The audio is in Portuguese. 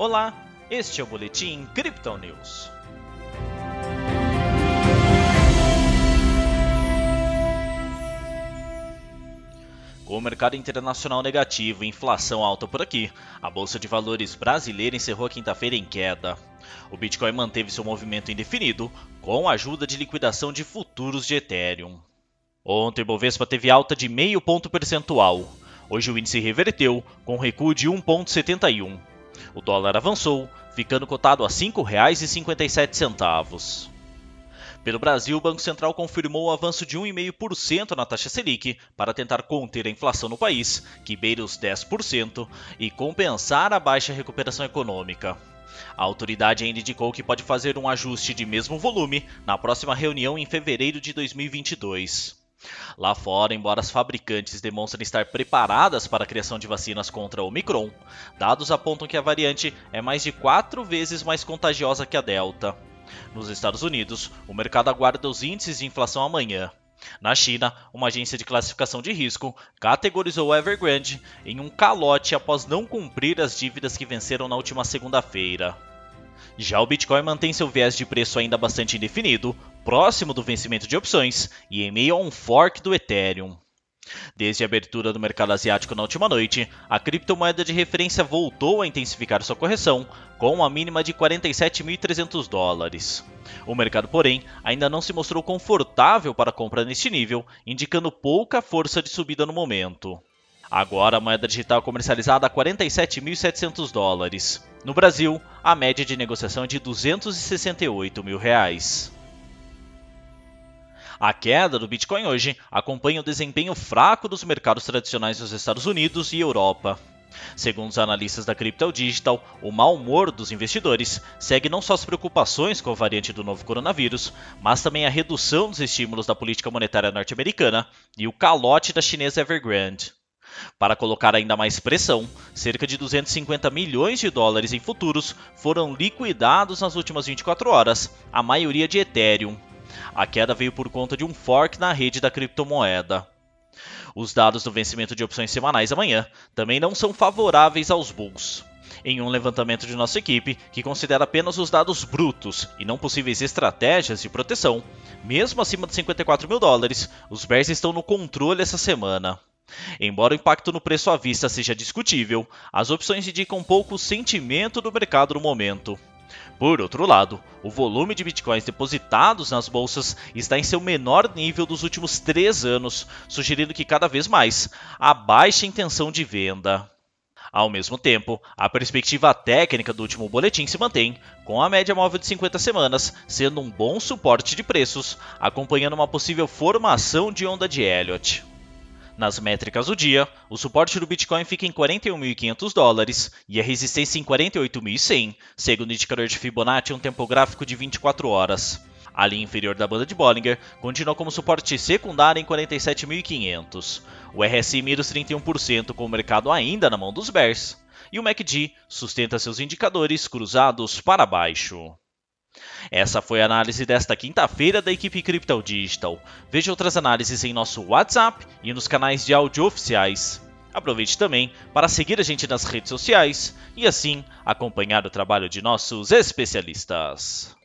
Olá, este é o Boletim Crypto News. Com o mercado internacional negativo e inflação alta por aqui, a Bolsa de Valores brasileira encerrou a quinta-feira em queda. O Bitcoin manteve seu movimento indefinido, com a ajuda de liquidação de futuros de Ethereum. Ontem o Bovespa teve alta de meio ponto percentual. Hoje o índice reverteu, com recuo de 1,71. O dólar avançou, ficando cotado a R$ 5,57. Pelo Brasil, o Banco Central confirmou o avanço de 1,5% na taxa Selic para tentar conter a inflação no país, que beira os 10%, e compensar a baixa recuperação econômica. A autoridade ainda indicou que pode fazer um ajuste de mesmo volume na próxima reunião em fevereiro de 2022. Lá fora, embora as fabricantes demonstrem estar preparadas para a criação de vacinas contra o Omicron, dados apontam que a variante é mais de quatro vezes mais contagiosa que a Delta. Nos Estados Unidos, o mercado aguarda os índices de inflação amanhã. Na China, uma agência de classificação de risco categorizou Evergrande em um calote após não cumprir as dívidas que venceram na última segunda-feira. Já o Bitcoin mantém seu viés de preço ainda bastante indefinido, próximo do vencimento de opções e em meio a um fork do Ethereum. Desde a abertura do mercado asiático na última noite, a criptomoeda de referência voltou a intensificar sua correção, com uma mínima de 47.300 dólares. O mercado, porém, ainda não se mostrou confortável para compra neste nível, indicando pouca força de subida no momento. Agora a moeda digital comercializada a 47.700 dólares. No Brasil, a média de negociação é de 268 mil reais. A queda do Bitcoin hoje acompanha o desempenho fraco dos mercados tradicionais dos Estados Unidos e Europa. Segundo os analistas da Crypto Digital, o mau humor dos investidores segue não só as preocupações com a variante do novo coronavírus, mas também a redução dos estímulos da política monetária norte-americana e o calote da chinesa Evergrande. Para colocar ainda mais pressão, cerca de 250 milhões de dólares em futuros foram liquidados nas últimas 24 horas, a maioria de Ethereum. A queda veio por conta de um fork na rede da criptomoeda. Os dados do vencimento de opções semanais amanhã também não são favoráveis aos bulls. Em um levantamento de nossa equipe, que considera apenas os dados brutos e não possíveis estratégias de proteção, mesmo acima de 54 mil dólares, os bears estão no controle essa semana. Embora o impacto no preço à vista seja discutível, as opções indicam pouco sentimento do mercado no momento. Por outro lado, o volume de bitcoins depositados nas bolsas está em seu menor nível dos últimos três anos, sugerindo que cada vez mais há baixa intenção de venda. Ao mesmo tempo, a perspectiva técnica do último boletim se mantém, com a média móvel de 50 semanas sendo um bom suporte de preços, acompanhando uma possível formação de onda de Elliott. Nas métricas do dia, o suporte do Bitcoin fica em 41.500 dólares e a resistência em 48.100, segundo o indicador de Fibonacci em um tempo gráfico de 24 horas. A linha inferior da banda de Bollinger continua como suporte secundário em 47.500. O RSI mira os 31% com o mercado ainda na mão dos bears. E o MACD sustenta seus indicadores cruzados para baixo. Essa foi a análise desta quinta-feira da equipe Crypto Digital. Veja outras análises em nosso WhatsApp e nos canais de áudio oficiais. Aproveite também para seguir a gente nas redes sociais e assim acompanhar o trabalho de nossos especialistas.